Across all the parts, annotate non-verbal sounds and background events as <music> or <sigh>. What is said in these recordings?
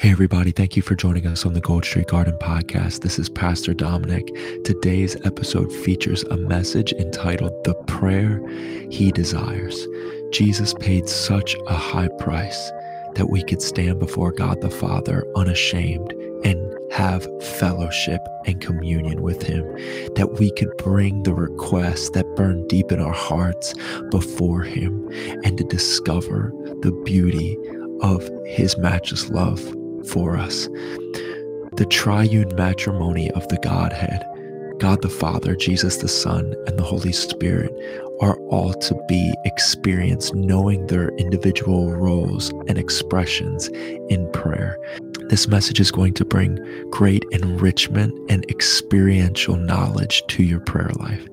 Hey, everybody, thank you for joining us on the Gold Street Garden podcast. This is Pastor Dominic. Today's episode features a message entitled The Prayer He Desires. Jesus paid such a high price that we could stand before God the Father unashamed and have fellowship and communion with Him, that we could bring the requests that burn deep in our hearts before Him, and to discover the beauty of His matchless love for us. The triune matrimony of the Godhead, God the Father, Jesus the Son, and the Holy Spirit are all to be experienced knowing their individual roles and expressions in prayer. This message is going to bring great enrichment and experiential knowledge to your prayer life.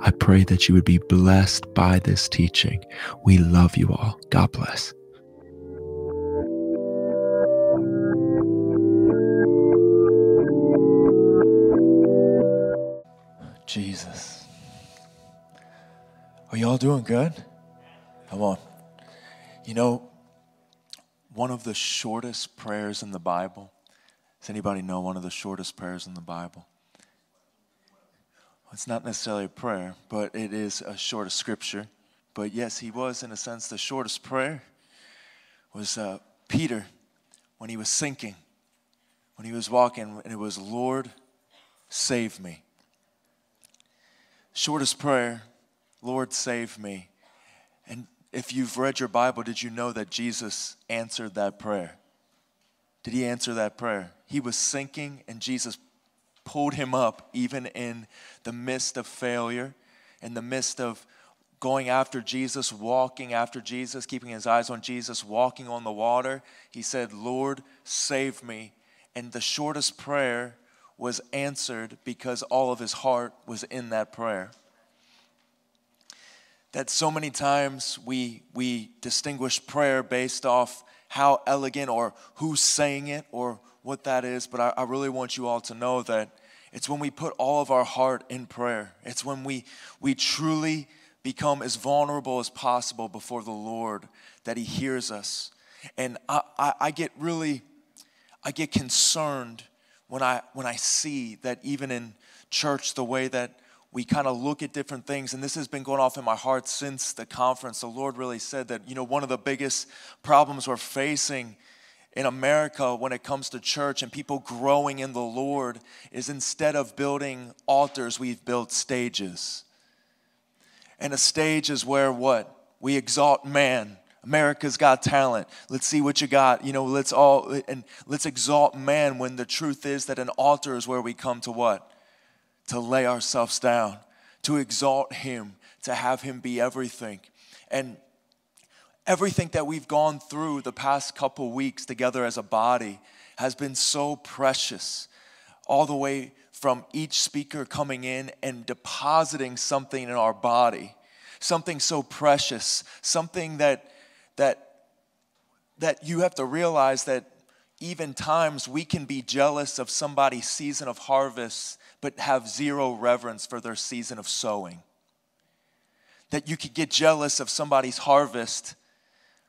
I pray that you would be blessed by this teaching. We love you all. God bless. Jesus. Are y'all doing good? Come on. You know, one of the shortest prayers in the Bible. Does anybody know one of the shortest prayers in the Bible? It's not necessarily a prayer, but it is a short of scripture. But yes, he was, in a sense, the shortest prayer was uh, Peter when he was sinking, when he was walking, and it was, Lord, save me. Shortest prayer, Lord, save me. And if you've read your Bible, did you know that Jesus answered that prayer? Did he answer that prayer? He was sinking, and Jesus pulled him up, even in the midst of failure, in the midst of going after Jesus, walking after Jesus, keeping his eyes on Jesus, walking on the water. He said, Lord, save me. And the shortest prayer was answered because all of his heart was in that prayer. That so many times we, we distinguish prayer based off how elegant or who's saying it or what that is, but I, I really want you all to know that it's when we put all of our heart in prayer. It's when we, we truly become as vulnerable as possible before the Lord that He hears us. And I, I, I get really, I get concerned when I when I see that even in church the way that we kind of look at different things and this has been going off in my heart since the conference the lord really said that you know one of the biggest problems we're facing in america when it comes to church and people growing in the lord is instead of building altars we've built stages. And a stage is where what? We exalt man America's got talent. Let's see what you got. You know, let's all and let's exalt man when the truth is that an altar is where we come to what? To lay ourselves down, to exalt him, to have him be everything. And everything that we've gone through the past couple weeks together as a body has been so precious. All the way from each speaker coming in and depositing something in our body, something so precious, something that that that you have to realize that even times we can be jealous of somebody's season of harvest but have zero reverence for their season of sowing. That you could get jealous of somebody's harvest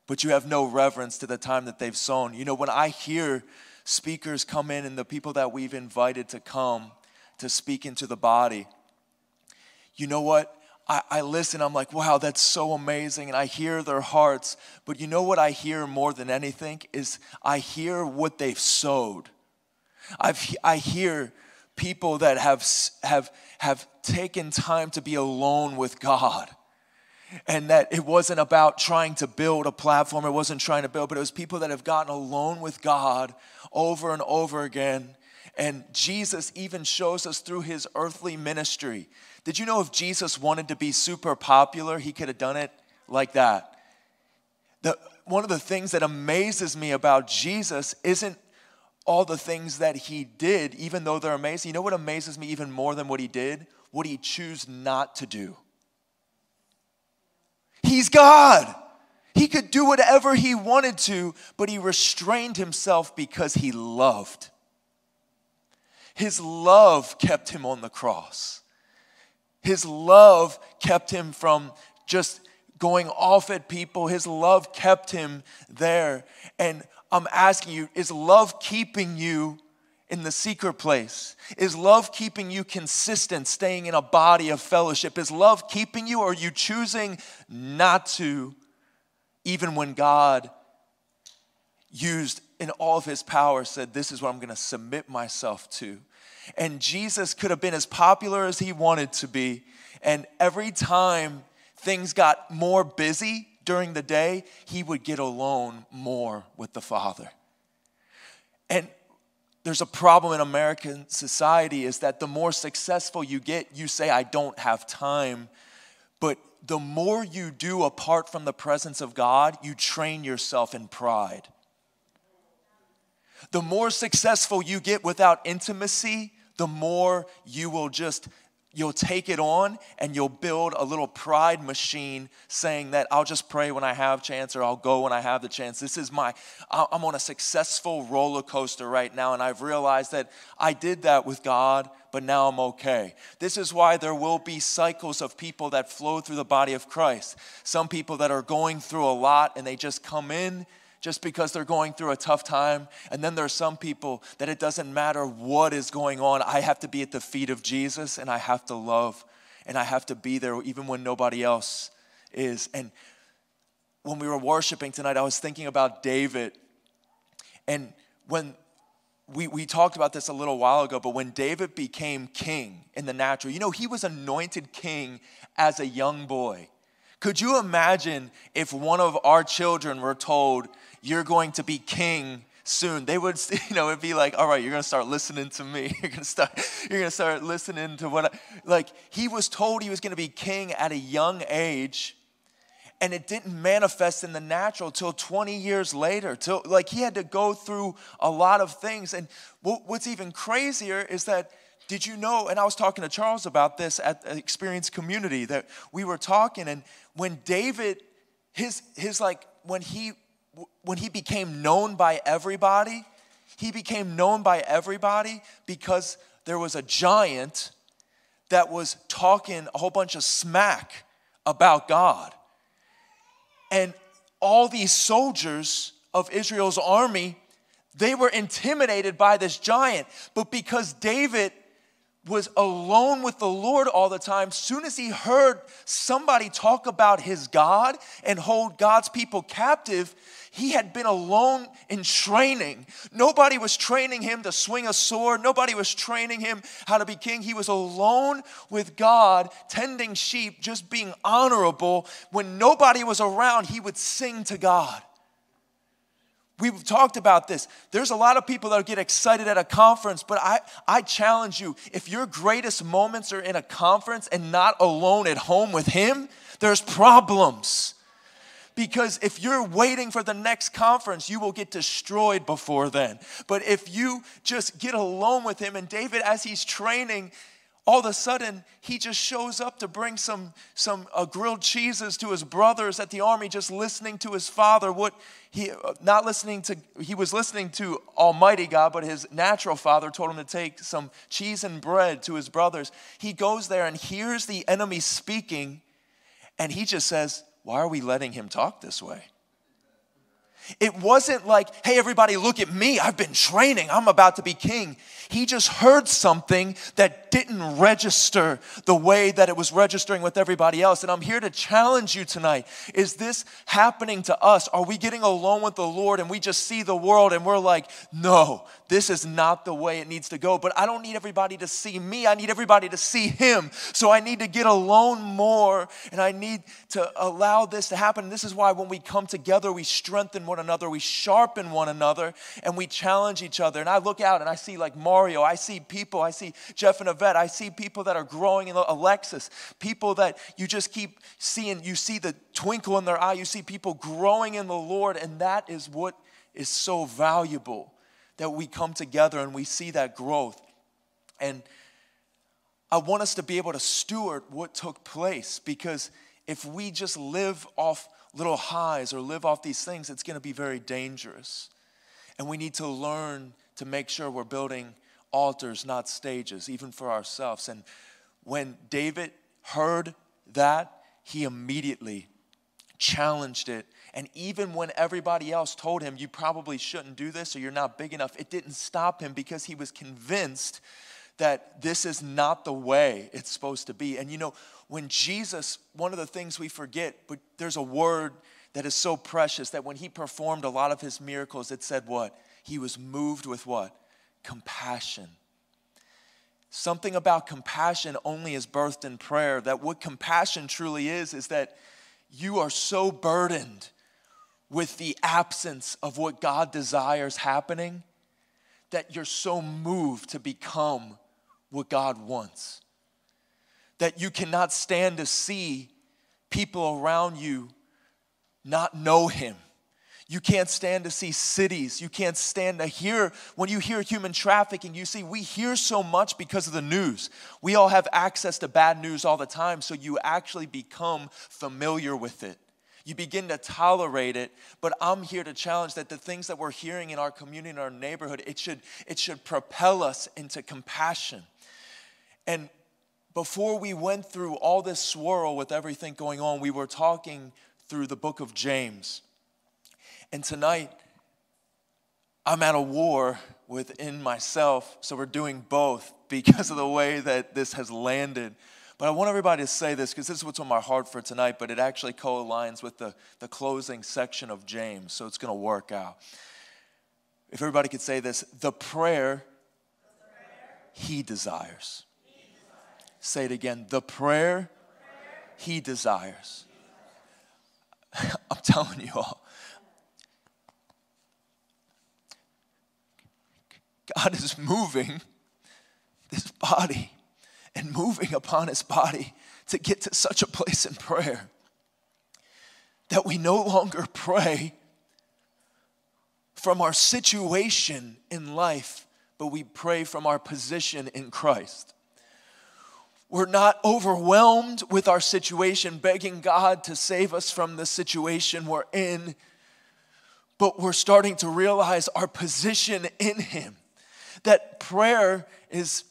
but you have no reverence to the time that they've sown. You know when i hear speakers come in and the people that we've invited to come to speak into the body you know what I, I listen, I'm like, wow, that's so amazing. And I hear their hearts. But you know what I hear more than anything is I hear what they've sowed. I've, I hear people that have, have, have taken time to be alone with God. And that it wasn't about trying to build a platform, it wasn't trying to build, but it was people that have gotten alone with God over and over again. And Jesus even shows us through his earthly ministry did you know if Jesus wanted to be super popular, he could have done it like that? The, one of the things that amazes me about Jesus isn't all the things that he did, even though they're amazing. You know what amazes me even more than what he did? What he chose not to do. He's God. He could do whatever he wanted to, but he restrained himself because he loved. His love kept him on the cross. His love kept him from just going off at people. His love kept him there. And I'm asking you, is love keeping you in the secret place? Is love keeping you consistent, staying in a body of fellowship? Is love keeping you, or are you choosing not to, even when God used in all of his power, said, This is what I'm gonna submit myself to? And Jesus could have been as popular as he wanted to be. And every time things got more busy during the day, he would get alone more with the Father. And there's a problem in American society is that the more successful you get, you say, I don't have time. But the more you do apart from the presence of God, you train yourself in pride. The more successful you get without intimacy, the more you will just you'll take it on and you'll build a little pride machine saying that I'll just pray when I have chance or I'll go when I have the chance. This is my, I'm on a successful roller coaster right now and I've realized that I did that with God, but now I'm okay. This is why there will be cycles of people that flow through the body of Christ. Some people that are going through a lot and they just come in just because they're going through a tough time. And then there are some people that it doesn't matter what is going on. I have to be at the feet of Jesus and I have to love and I have to be there even when nobody else is. And when we were worshiping tonight, I was thinking about David. And when we, we talked about this a little while ago, but when David became king in the natural, you know, he was anointed king as a young boy. Could you imagine if one of our children were told, you're going to be king soon. They would <laughs> you know it'd be like all right you're going to start listening to me. <laughs> You're going to start you're going to start listening to what I, like he was told he was going to be king at a young age and it didn't manifest in the natural till 20 years later till like he had to go through a lot of things. And what's even crazier is that did you know and i was talking to charles about this at the experience community that we were talking and when david his his like when he when he became known by everybody, he became known by everybody because there was a giant that was talking a whole bunch of smack about God. And all these soldiers of Israel's army, they were intimidated by this giant. But because David was alone with the Lord all the time, soon as he heard somebody talk about his God and hold God's people captive, he had been alone in training. Nobody was training him to swing a sword, nobody was training him how to be king. He was alone with God, tending sheep, just being honorable. When nobody was around, he would sing to God. We've talked about this. There's a lot of people that get excited at a conference, but I, I challenge you if your greatest moments are in a conference and not alone at home with Him, there's problems. Because if you're waiting for the next conference, you will get destroyed before then. But if you just get alone with him, and David, as he's training, all of a sudden he just shows up to bring some some uh, grilled cheeses to his brothers at the army just listening to his father what he uh, not listening to he was listening to almighty god but his natural father told him to take some cheese and bread to his brothers he goes there and hears the enemy speaking and he just says why are we letting him talk this way? It wasn't like, hey, everybody, look at me. I've been training. I'm about to be king. He just heard something that didn't register the way that it was registering with everybody else. And I'm here to challenge you tonight. Is this happening to us? Are we getting alone with the Lord and we just see the world and we're like, no, this is not the way it needs to go. But I don't need everybody to see me. I need everybody to see Him. So I need to get alone more and I need to allow this to happen. This is why when we come together, we strengthen one another, we sharpen one another, and we challenge each other. And I look out and I see like Mario, I see people, I see Jeff and Yvette, I see people that are growing in Alexis, people that you just keep seeing, you see the twinkle in their eye, you see people growing in the Lord, and that is what is so valuable that we come together and we see that growth. And I want us to be able to steward what took place because if we just live off little highs or live off these things, it's going to be very dangerous. And we need to learn to make sure we're building altars, not stages, even for ourselves. And when David heard that, he immediately challenged it And even when everybody else told him, you probably shouldn't do this or you're not big enough, it didn't stop him because he was convinced that this is not the way it's supposed to be. And you know, when Jesus, one of the things we forget, but there's a word that is so precious that when he performed a lot of his miracles, it said what? He was moved with what? Compassion. Something about compassion only is birthed in prayer. That what compassion truly is, is that you are so burdened with the absence of what God desires happening that you're so moved to become what God wants. That you cannot stand to see people around you not know Him you can't stand to see cities. You can't stand to hear, when you hear human trafficking, you see, we hear so much because of the news. We all have access to bad news all the time, so you actually become familiar with it. You begin to tolerate it, but I'm here to challenge that the things that we're hearing in our community, in our neighborhood, it should, it should propel us into compassion. And before we went through all this swirl with everything going on, we were talking through the book of James. And tonight, I'm at a war within myself, so we're doing both because of the way that this has landed. But I want everybody to say this because this is what's on my heart for tonight, but it actually co aligns with the, the closing section of James, so it's going to work out. If everybody could say this the prayer, he, desires. Say it again the prayer, he desires. <laughs> I'm telling you all, God is moving this body and moving upon his body to get to such a place in prayer that we no longer pray from our situation in life, but we pray from our position in Christ. We're not overwhelmed with our situation, begging God to save us from the situation we're in, but we're starting to realize our position in Him that prayer is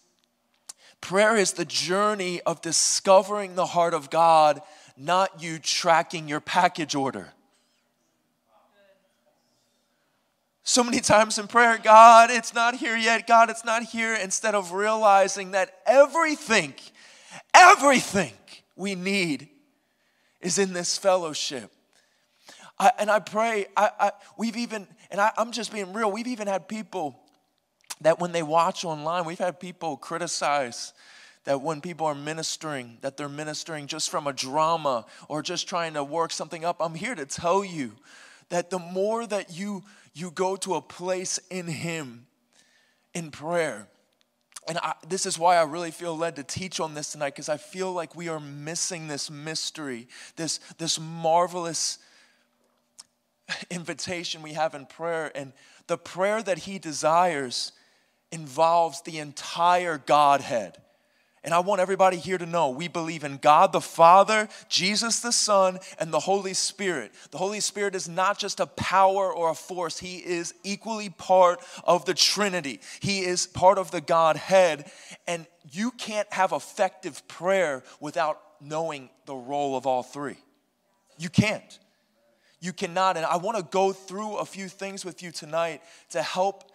prayer is the journey of discovering the heart of God, not you tracking your package order. So many times in prayer, God, it's not here yet. God, it's not here. Instead of realizing that everything, everything we need is in this fellowship. I, and I pray, I, I, we've even, and I, I'm just being real, we've even had people that when they watch online, we've had people criticize that when people are ministering, that they're ministering just from a drama or just trying to work something up. I'm here to tell you that the more that you you go to a place in Him in prayer, and I, this is why I really feel led to teach on this tonight because I feel like we are missing this mystery, this this marvelous invitation we have in prayer, and the prayer that He desires involves the entire Godhead. And I want everybody here to know we believe in God the Father, Jesus the Son, and the Holy Spirit. The Holy Spirit is not just a power or a force, He is equally part of the Trinity. He is part of the Godhead. And you can't have effective prayer without knowing the role of all three. You can't. You cannot. And I want to go through a few things with you tonight to help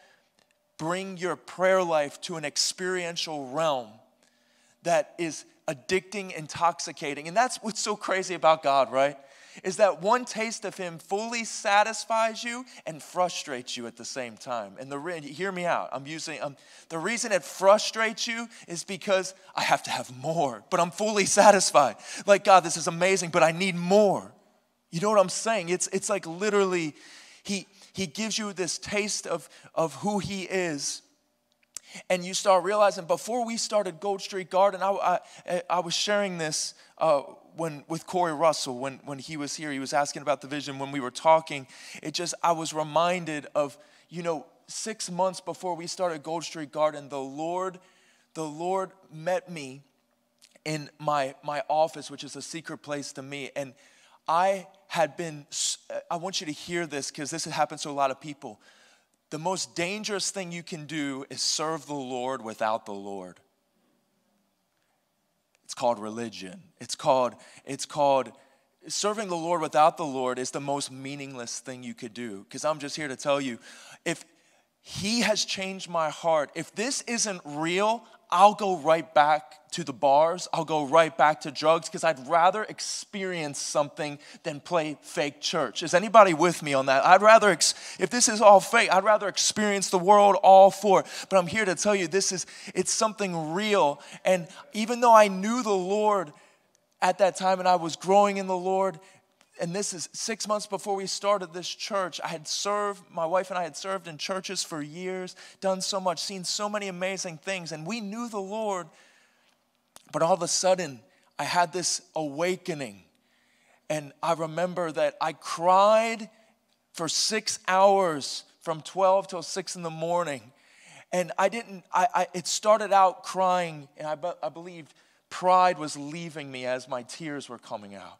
bring your prayer life to an experiential realm that is addicting, intoxicating. And that's what's so crazy about God, right? Is that one taste of Him fully satisfies you and frustrates you at the same time. And the hear me out. I'm using um, the reason it frustrates you is because I have to have more, but I'm fully satisfied. Like God, this is amazing, but I need more. You know what I'm saying? It's it's like literally, He he gives you this taste of, of who He is. And you start realizing, before we started Gold Street Garden, I, I, I was sharing this uh, when, with Corey Russell when, when he was here. He was asking about the vision when we were talking. It just, I was reminded of, you know, six months before we started Gold Street Garden, the Lord, the Lord met me in my, my office, which is a secret place to me. And I had been, uh, I want you to hear this because this happens to a lot of people. The most dangerous thing you can do is serve the Lord without the Lord. It's called religion. It's called, it's called serving the Lord without the Lord is the most meaningless thing you could do. Because I'm just here to tell you if He has changed my heart, if this isn't real, I'll go right back to the bars. I'll go right back to drugs because I'd rather experience something than play fake church. Is anybody with me on that? I'd rather, ex- if this is all fake, I'd rather experience the world all for. But I'm here to tell you this is, it's something real. And even though I knew the Lord at that time and I was growing in the Lord, and this is six months before we started this church. I had served, my wife and I had served in churches for years, done so much, seen so many amazing things, and we knew the Lord. But all of a sudden, I had this awakening. And I remember that I cried for six hours from 12 till 6 in the morning. And I didn't, I, I it started out crying, and I, I believed pride was leaving me as my tears were coming out.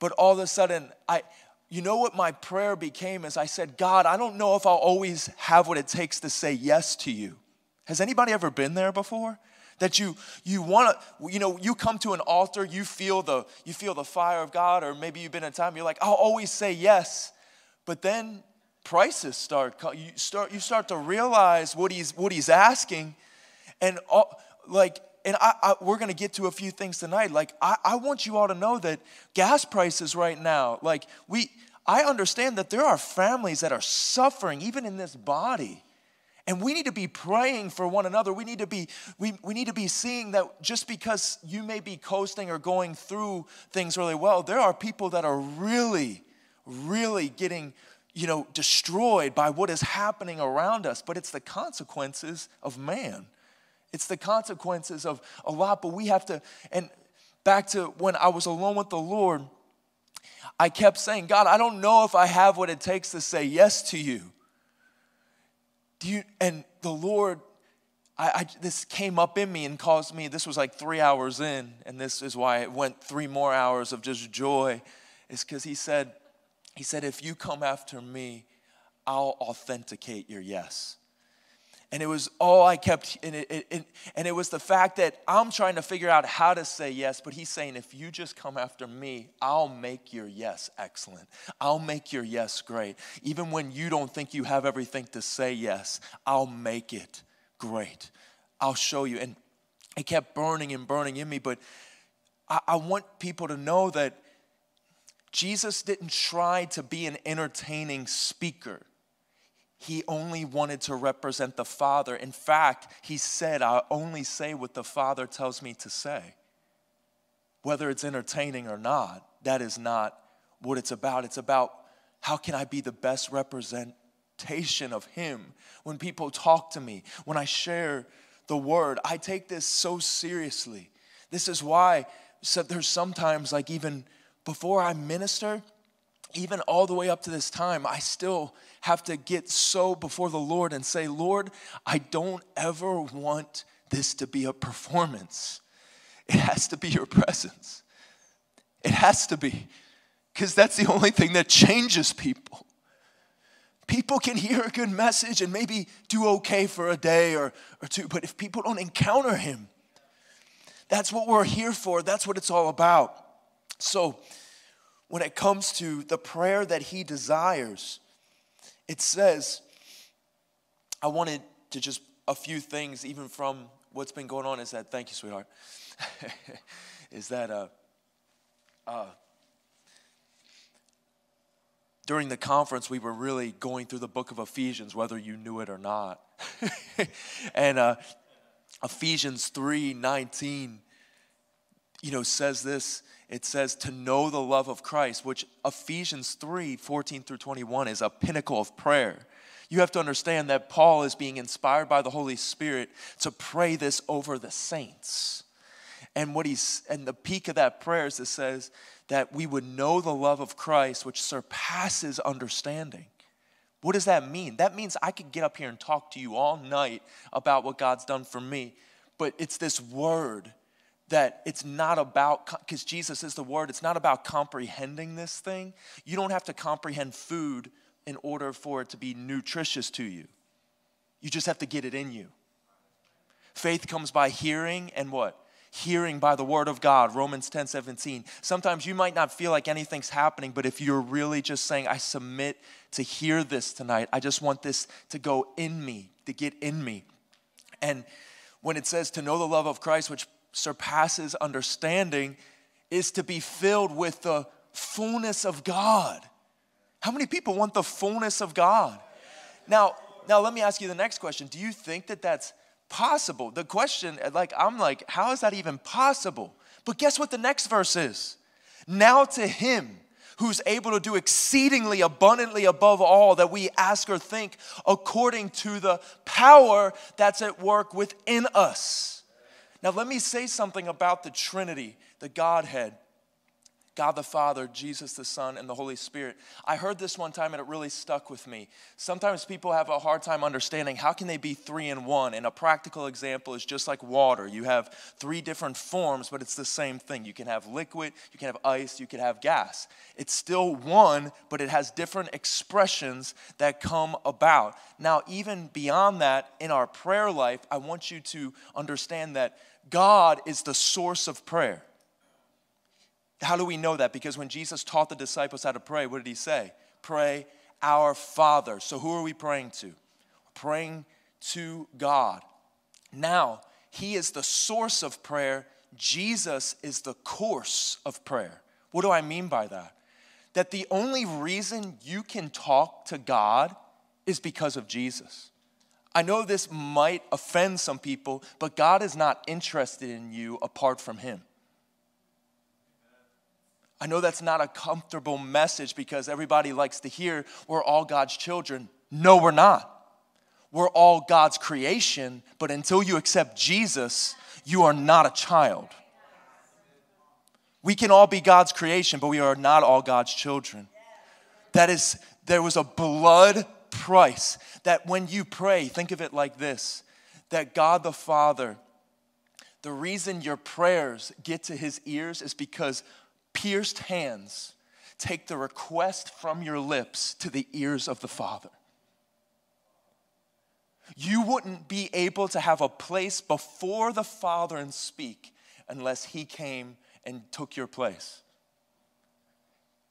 But all of a sudden, I, you know what my prayer became is I said, God, I don't know if I'll always have what it takes to say yes to you. Has anybody ever been there before? That you you want to, you know, you come to an altar, you feel the you feel the fire of God, or maybe you've been a time you're like, I'll always say yes, but then prices start you start you start to realize what he's what he's asking, and all, like and I, I, we're going to get to a few things tonight. Like, I, I want you all to know that gas prices right now, like, we, I understand that there are families that are suffering even in this body. And we need to be praying for one another. We need to be, we, we need to be seeing that just because you may be coasting or going through things really well, there are people that are really, really getting, you know, destroyed by what is happening around us. But it's the consequences of man. It's the consequences of a lot, but we have to, and back to when I was alone with the Lord, I kept saying, God, I don't know if I have what it takes to say yes to you. Do you and the Lord, I, I, this came up in me and caused me, this was like three hours in, and this is why it went three more hours of just joy, is because he said, he said, if you come after me, I'll authenticate your yes. And it was all I kept, and it, it, and it was the fact that I'm trying to figure out how to say yes, but he's saying, if you just come after me, I'll make your yes excellent. I'll make your yes great. Even when you don't think you have everything to say yes, I'll make it great. I'll show you. And it kept burning and burning in me, but I, I want people to know that Jesus didn't try to be an entertaining speaker he only wanted to represent the Father. In fact, he said, I only say what the Father tells me to say. Whether it's entertaining or not, that is not what it's about. It's about how can I be the best representation of Him when people talk to me, when I share the word. I take this so seriously. This is why so there's sometimes, like, even before I minister, even all the way up to this time, I still have to get so before the Lord and say, Lord, I don't ever want this to be a performance. It has to be your presence. It has to be, because that's the only thing that changes people. People can hear a good message and maybe do okay for a day or, or two, but if people don't encounter Him, that's what we're here for. That's what it's all about. So, when it comes to the prayer that He desires, it says, I wanted to just a few things, even from what's been going on, is that, thank you, sweetheart, <laughs> is that uh, uh, during the conference, we were really going through the book of Ephesians, whether you knew it or not. <laughs> and uh, Ephesians 3 19, you know, says this it says to know the love of Christ, which Ephesians 3 14 through 21 is a pinnacle of prayer. You have to understand that Paul is being inspired by the Holy Spirit to pray this over the saints. And what he's and the peak of that prayer is it says that we would know the love of Christ, which surpasses understanding. What does that mean? That means I could get up here and talk to you all night about what God's done for me, but it's this word that it's not about, because Jesus is the word, it's not about comprehending this thing. You don't have to comprehend food in order for it to be nutritious to you. You just have to get it in you. Faith comes by hearing and what? hearing by the word of God, Romans 10 17. Sometimes you might not feel like anything's happening, but if you're really just saying, I submit to hear this tonight, I just want this to go in me, to get in me. And when it says to know the love of Christ, which surpasses understanding, is to be filled with the fullness of God. How many people want the fullness of God? Now, now let me ask you the next question. Do you think that that's possible? The question, like, I'm like, how is that even possible? But guess what the next verse is? Now to him who's able to do exceedingly abundantly above all that we ask or think, according to the power that's at work within us. Now, let me say something about the Trinity, the Godhead. God the Father, Jesus the Son, and the Holy Spirit. I heard this one time and it really stuck with me. Sometimes people have a hard time understanding how can they be three in one? And a practical example is just like water. You have three different forms, but it's the same thing. You can have liquid, you can have ice, you can have gas. It's still one, but it has different expressions that come about. Now, even beyond that, in our prayer life, I want you to understand that God is the source of prayer. How do we know that? Because when Jesus taught the disciples how to pray, what did he say? Pray, our Father. So who are we praying to? praying to God. Now, he is the source of prayer. Jesus is the course of prayer. What do I mean by that? That the only reason you can talk to God is because of Jesus. I know this might offend some people, but God is not interested in you apart from Him. I know that's not a comfortable message because everybody likes to hear we're all God's children. No, we're not. We're all God's creation, but until you accept Jesus, you are not a child. We can all be God's creation, but we are not all God's children. That is, there was a blood price that when you pray, think of it like this that God the Father, the reason your prayers get to his ears is because pierced hands take the request from your lips to the ears of the Father. You wouldn't be able to have a place before the Father and speak unless He came and took your place.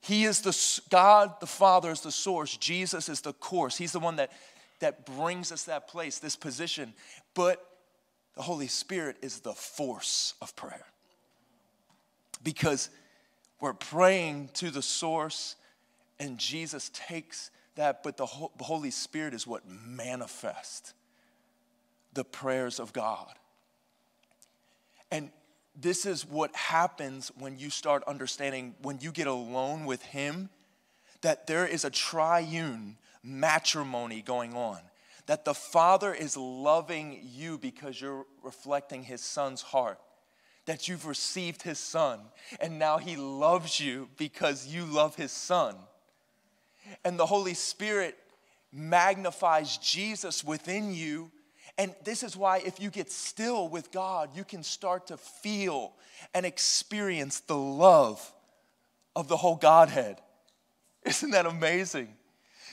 He is the God, the Father is the source. Jesus is the course. He's the one that, that brings us that place, this position. But the Holy Spirit is the force of prayer. Because we're praying to the source, and Jesus takes that, but the Holy Spirit is what manifests the prayers of God. And this is what happens when you start understanding, when you get alone with Him, that there is a triune matrimony going on. That the Father is loving you because you're reflecting His Son's heart that you've received his son, and now he loves you because you love his son. And the Holy Spirit magnifies Jesus within you. And this is why, if you get still with God, you can start to feel and experience the love of the whole Godhead. <laughs> Isn't that amazing?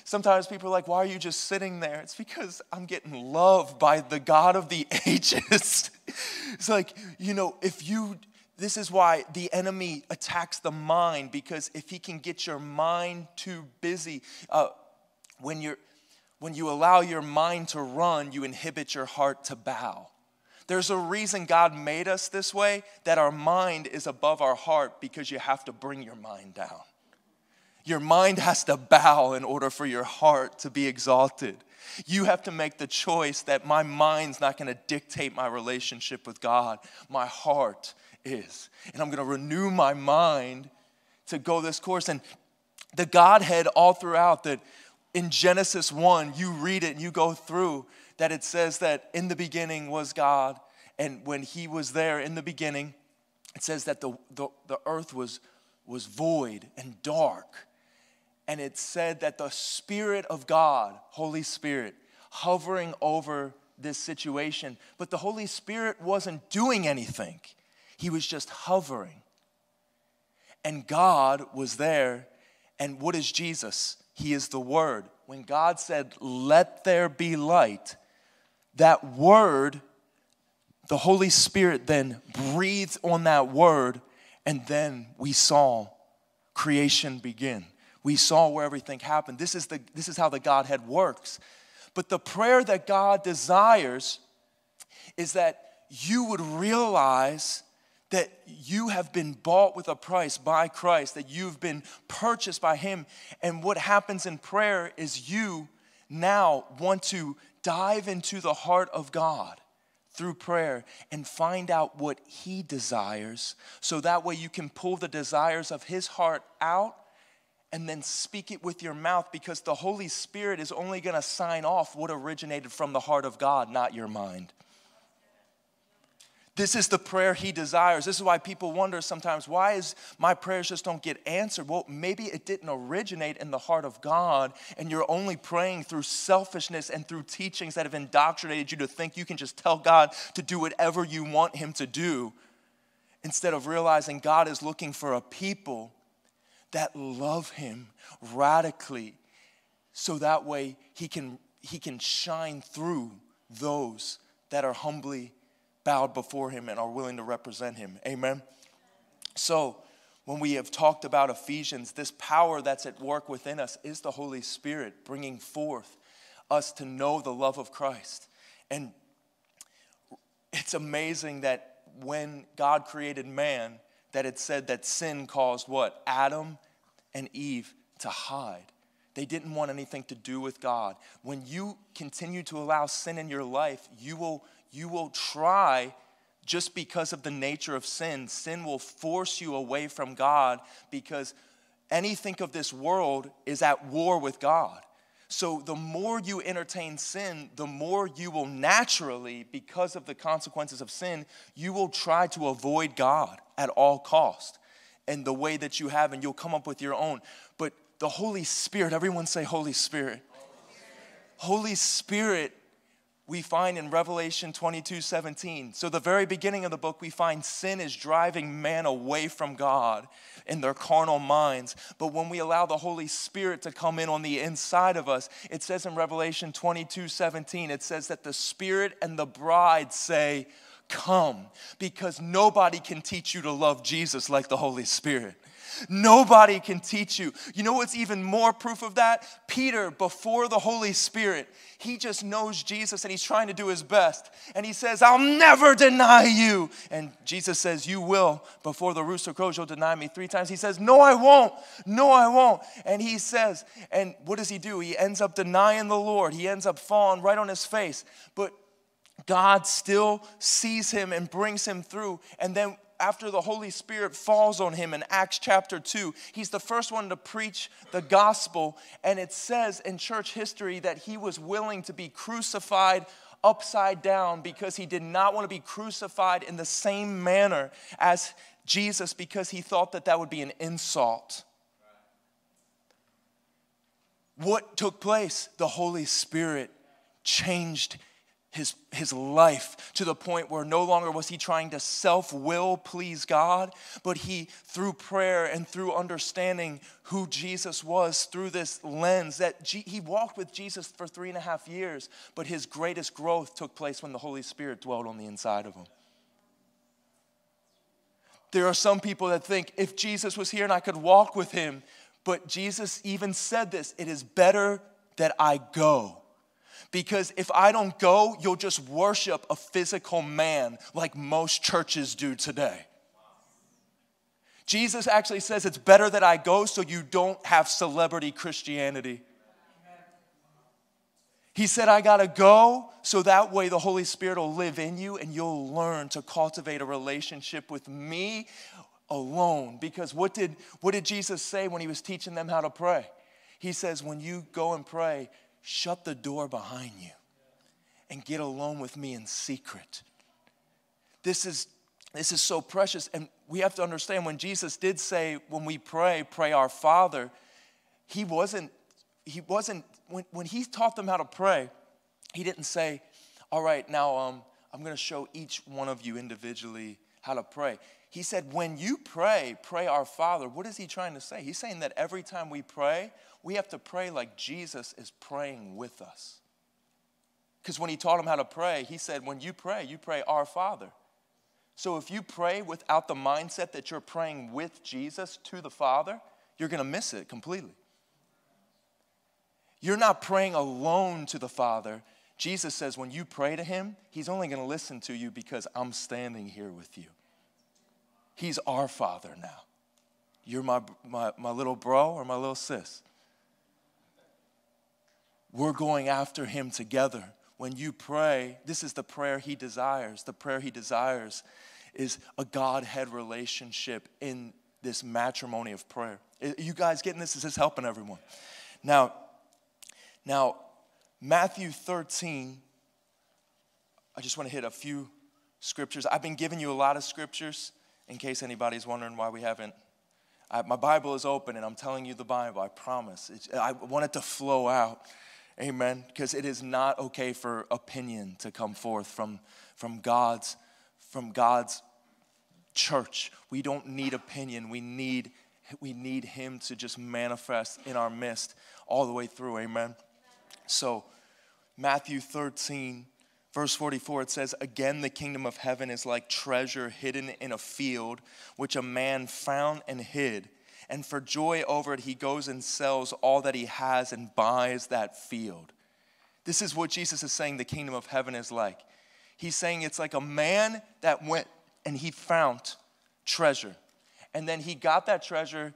Sometimes people are like, Why are you just sitting there? It's because I'm getting loved by the God of the <laughs> ages. it's like, you know, if you, this is why the enemy attacks the mind, because if he can get your mind too busy, uh, when, you're, when you allow your mind to run, you inhibit your heart to bow. There's a reason God made us this way, that our mind is above our heart because you have to bring your mind down. Your mind has to bow in order for your heart to be exalted. You have to make the choice that my mind's not going to dictate my relationship with God. My heart is. And I'm going to renew my mind to go this course. And the Godhead, all throughout, that in Genesis 1, you read it and you go through that it says that in the beginning was God. And when He was there in the beginning, it says that the, the, the earth was, was void and dark and it said that the Spirit of God, Holy Spirit, hovering over this situation, but the Holy Spirit wasn't doing anything, He was just hovering. And God was there. And what is Jesus? He is the Word. When God said, Let there be light, that word the Holy Spirit then breathed on that word, and then we saw creation begin. We saw where everything happened. This is, the, this is how the Godhead works. But the prayer that God desires is that you would realize that you have been bought with a price by Christ, that you've been purchased by Him. And what happens in prayer is you now want to dive into the heart of God through prayer and find out what He desires so that way you can pull the desires of His heart out and then speak it with your mouth because the Holy Spirit is only going to sign off what originated from the heart of God, not your mind. This is the prayer he desires. This is why people wonder sometimes why is my prayers just don't get answered? Well, maybe it didn't originate in the heart of God and you're only praying through selfishness and through teachings that have indoctrinated you to think you can just tell God to do whatever you want him to do instead of realizing God is looking for a people that love him radically so that way he can he can shine through those that are humbly bowed before him and are willing to represent him. Amen. So, when we have talked about Ephesians, this power that's at work within us is the Holy Spirit bringing forth us to know the love of Christ. And it's amazing that when God created man, that it said that sin caused what? Adam and Eve to hide. They didn't want anything to do with God. When you continue to allow sin in your life, you will you will try just because of the nature of sin. Sin will force you away from God because anything of this world is at war with God. So, the more you entertain sin, the more you will naturally, because of the consequences of sin, you will try to avoid God at all cost and the way that you have, and you'll come up with your own. But the Holy Spirit, everyone say, Holy Spirit. Holy Spirit we find in Revelation 22 17. So, the very beginning of the book, we find sin is driving man away from God in their carnal minds. But when we allow the Holy Spirit to come in on the inside of us, it says in Revelation 22 17, it says that the Spirit and the bride say, Come, because nobody can teach you to love Jesus like the Holy Spirit. Nobody can teach you. You know what's even more proof of that? Peter, before the Holy Spirit, he just knows Jesus and he's trying to do his best. And he says, I'll never deny you. And Jesus says, You will. Before the rooster crows, you'll deny me three times. He says, No, I won't. No, I won't. And he says, And what does he do? He ends up denying the Lord. He ends up falling right on his face. But God still sees him and brings him through. And then after the Holy Spirit falls on him in Acts chapter 2, he's the first one to preach the gospel. And it says in church history that he was willing to be crucified upside down because he did not want to be crucified in the same manner as Jesus because he thought that that would be an insult. What took place? The Holy Spirit changed his, his life to the point where no longer was he trying to self will please God, but he, through prayer and through understanding who Jesus was through this lens, that G, he walked with Jesus for three and a half years, but his greatest growth took place when the Holy Spirit dwelled on the inside of him. There are some people that think if Jesus was here and I could walk with him, but Jesus even said this it is better that I go because if I don't go, you'll just worship a physical man like most churches do today. Jesus actually says it's better that I go so you don't have celebrity Christianity. He said, I gotta go so that way the Holy Spirit will live in you and you'll learn to cultivate a relationship with me alone. Because what did, what did Jesus say when he was teaching them how to pray? He says, When you go and pray, shut the door behind you and get alone with me in secret. This is, this is so precious. And we have to understand when Jesus did say, when we pray, pray our Father, he wasn't, he wasn't, when, when he taught them how to pray, he didn't say, all right, now um, I'm going to show each one of you individually how to pray. He said, when you pray, pray our Father. What is he trying to say? He's saying that every time we pray, we have to pray like Jesus is praying with us. Because when he taught him how to pray, he said, when you pray, you pray, Our Father. So if you pray without the mindset that you're praying with Jesus to the Father, you're going to miss it completely. You're not praying alone to the Father. Jesus says when you pray to Him, He's only going to listen to you because I'm standing here with you. He's our Father now. You're my, my, my little bro or my little sis. We're going after Him together. When you pray, this is the prayer He desires. The prayer He desires is a Godhead relationship in this matrimony of prayer. You guys getting this? This is helping everyone. Now, now, Matthew 13, I just want to hit a few scriptures. I've been giving you a lot of scriptures in case anybody's wondering why we haven't. I, my Bible is open and I'm telling you the Bible, I promise. It's, I want it to flow out. Amen. Because it is not okay for opinion to come forth from, from God's from God's church. We don't need opinion. We need we need him to just manifest in our midst all the way through. Amen. So, Matthew 13, verse 44, it says, Again, the kingdom of heaven is like treasure hidden in a field, which a man found and hid. And for joy over it, he goes and sells all that he has and buys that field. This is what Jesus is saying the kingdom of heaven is like. He's saying it's like a man that went and he found treasure. And then he got that treasure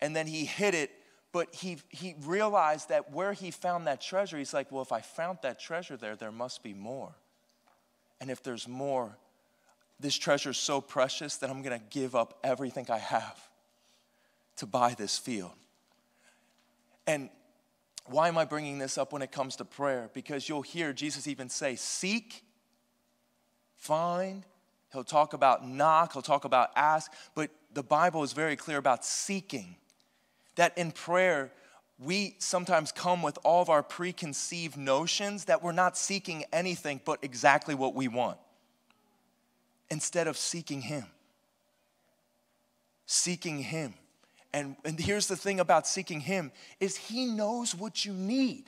and then he hid it but he, he realized that where he found that treasure, he's like, well, if I found that treasure there, there must be more. And if there's more, this treasure is so precious that I'm going to give up everything I have to buy this field. And why am I bringing this up when it comes to prayer? Because you'll hear Jesus even say, Seek, find. He'll talk about knock, he'll talk about ask, but the Bible is very clear about seeking that in prayer, we sometimes come with all of our preconceived notions that we're not seeking anything but exactly what we want instead of seeking Him. Seeking Him. And, and here's the thing about seeking Him is He knows what you need.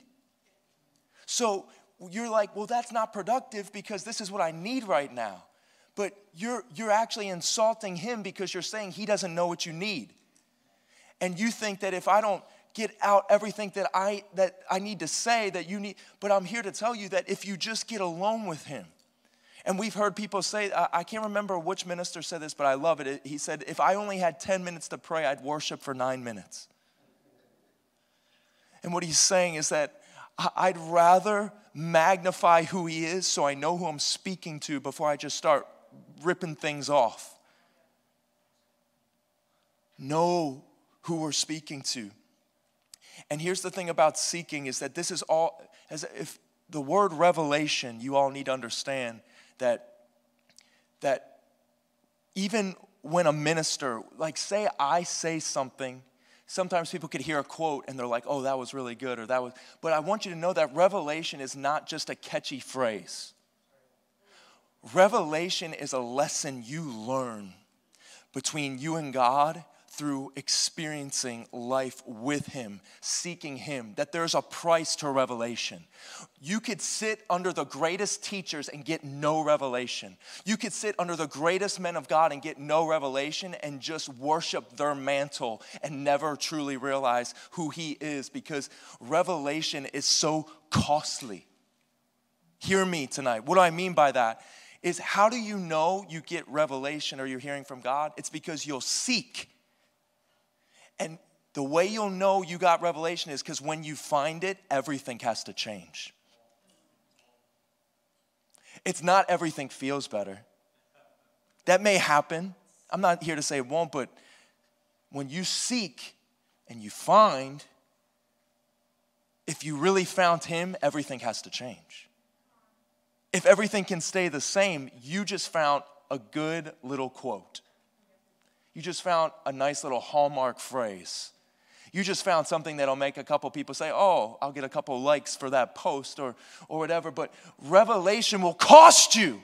So you're like, well, that's not productive because this is what I need right now. But you're, you're actually insulting Him because you're saying He doesn't know what you need and you think that if I don't get out everything that I that I need to say that you need but I'm here to tell you that if you just get alone with him and we've heard people say I can't remember which minister said this but I love it. He said if I only had 10 minutes to pray I'd worship for 9 minutes. And what he's saying is that I'd rather magnify who he is so I know who I'm speaking to before I just start ripping things off. Know who we're speaking to. And here's the thing about seeking is that this is all, as if the word revelation, you all need to understand that, that even when a minister, like say I say something, sometimes people could hear a quote and they're like, oh, that was really good, or that was, but I want you to know that revelation is not just a catchy phrase. Revelation is a lesson you learn between you and God through experiencing life with Him, seeking Him, that there's a price to revelation. You could sit under the greatest teachers and get no revelation. You could sit under the greatest men of God and get no revelation and just worship their mantle and never truly realize who He is because revelation is so costly. Hear me tonight. What do I mean by that? Is how do you know you get revelation or you're hearing from God? It's because you'll seek and the way you'll know you got revelation is because when you find it, everything has to change. It's not everything feels better. That may happen. I'm not here to say it won't, but when you seek and you find, if you really found Him, everything has to change. If everything can stay the same, you just found a good little quote. You just found a nice little hallmark phrase. You just found something that'll make a couple people say, Oh, I'll get a couple likes for that post or, or whatever. But revelation will cost you.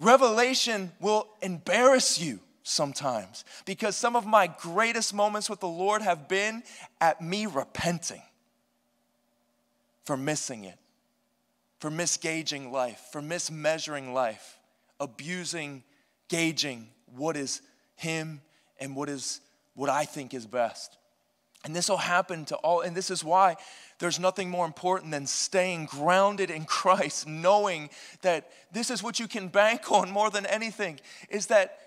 Revelation will embarrass you sometimes because some of my greatest moments with the Lord have been at me repenting for missing it. for misgauging life, for mismeasuring life, abusing, gauging what is Him and what is what I think is best. And this will happen to all, and this is why there's nothing more important than staying grounded in Christ, knowing that this is what you can bank on more than anything, is that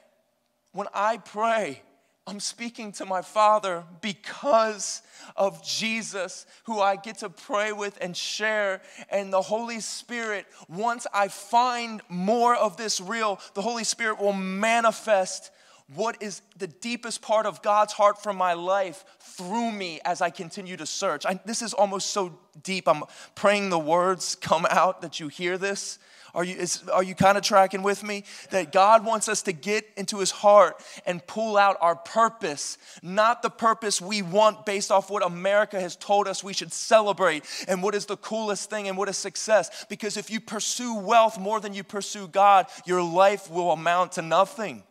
when I pray, I'm speaking to my Father because of Jesus, who I get to pray with and share. And the Holy Spirit, once I find more of this real, the Holy Spirit will manifest what is the deepest part of God's heart for my life through me as I continue to search. I, this is almost so deep. I'm praying the words come out that you hear this. Are you, is, are you kind of tracking with me? That God wants us to get into his heart and pull out our purpose, not the purpose we want based off what America has told us we should celebrate and what is the coolest thing and what is success. Because if you pursue wealth more than you pursue God, your life will amount to nothing.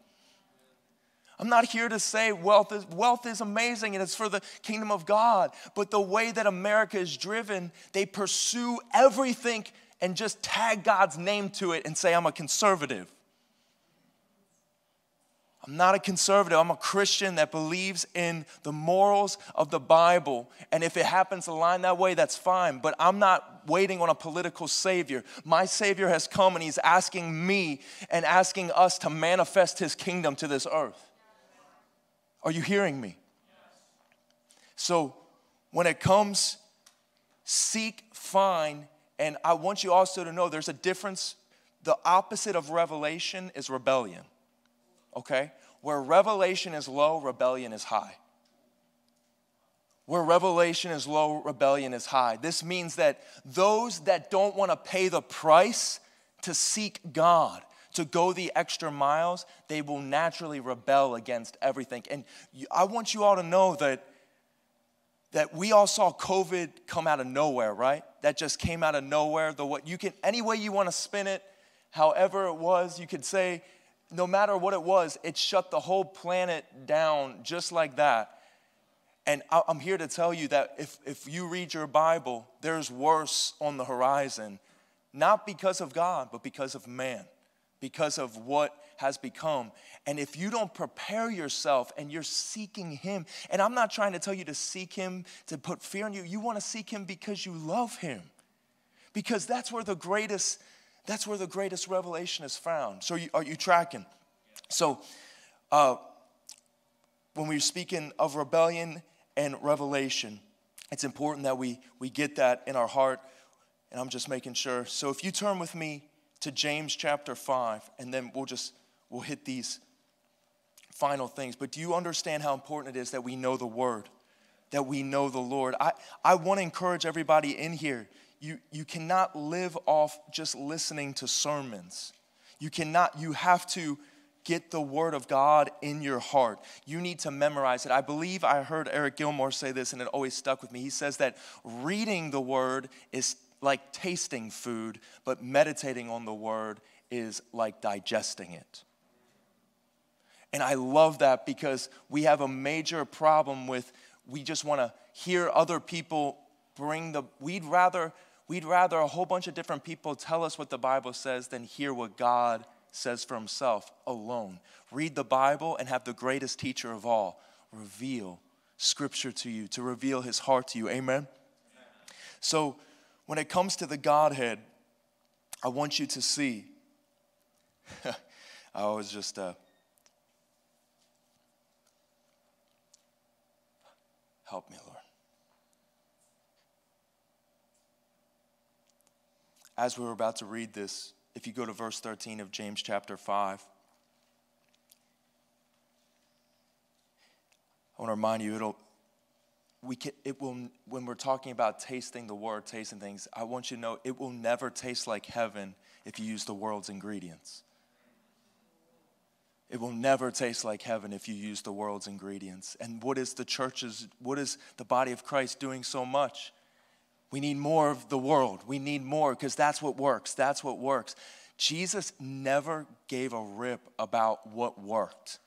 I'm not here to say wealth is, wealth is amazing and it's for the kingdom of God, but the way that America is driven, they pursue everything and just tag God's name to it and say, I'm a conservative. I'm not a conservative. I'm a Christian that believes in the morals of the Bible. And if it happens to line that way, that's fine. But I'm not waiting on a political savior. My savior has come and he's asking me and asking us to manifest his kingdom to this earth. Are you hearing me? So when it comes, seek, find, and I want you also to know there's a difference. The opposite of revelation is rebellion. Okay? Where revelation is low, rebellion is high. Where revelation is low, rebellion is high. This means that those that don't want to pay the price to seek God, to go the extra miles, they will naturally rebel against everything. And I want you all to know that that we all saw COVID come out of nowhere, right? That just came out of nowhere. The what you can any way you want to spin it, however it was, you could say, no matter what it was, it shut the whole planet down just like that. And I'm here to tell you that if, if you read your Bible, there's worse on the horizon, not because of God, but because of man because of what has become. And if you don't prepare yourself and you're seeking Him, and I'm not trying to tell you to seek Him to put fear in you, you want to seek Him because you love Him. Because that's where the greatest, that's where the greatest revelation is found. So you, are you tracking? So uh, when we're speaking of rebellion and revelation, it's important that we, we get that in our heart. And I'm just making sure. So if you turn with me to James chapter 5, and then we'll just we'll hit these final things. But do you understand how important it is that we know the word, that we know the Lord? I, I want to encourage everybody in here. You, you cannot live off just listening to sermons. You cannot, you have to get the word of God in your heart. You need to memorize it. I believe I heard Eric Gilmour say this and it always stuck with me. He says that reading the word is like tasting food, but meditating on the word is like digesting it. And I love that because we have a major problem with we just want to hear other people bring the we'd rather we'd rather a whole bunch of different people tell us what the Bible says than hear what God says for himself alone. Read the Bible and have the greatest teacher of all reveal scripture to you, to reveal his heart to you. Amen. So when it comes to the Godhead, I want you to see. <laughs> I was just uh, help me, Lord. As we were about to read this, if you go to verse 13 of James chapter 5, I want to remind you, it'll, we can, it will, when we're talking about tasting the word, tasting things, I want you to know it will never taste like heaven if you use the world's ingredients. It will never taste like heaven if you use the world's ingredients. And what is the church's, what is the body of Christ doing so much? We need more of the world. We need more because that's what works. That's what works. Jesus never gave a rip about what worked,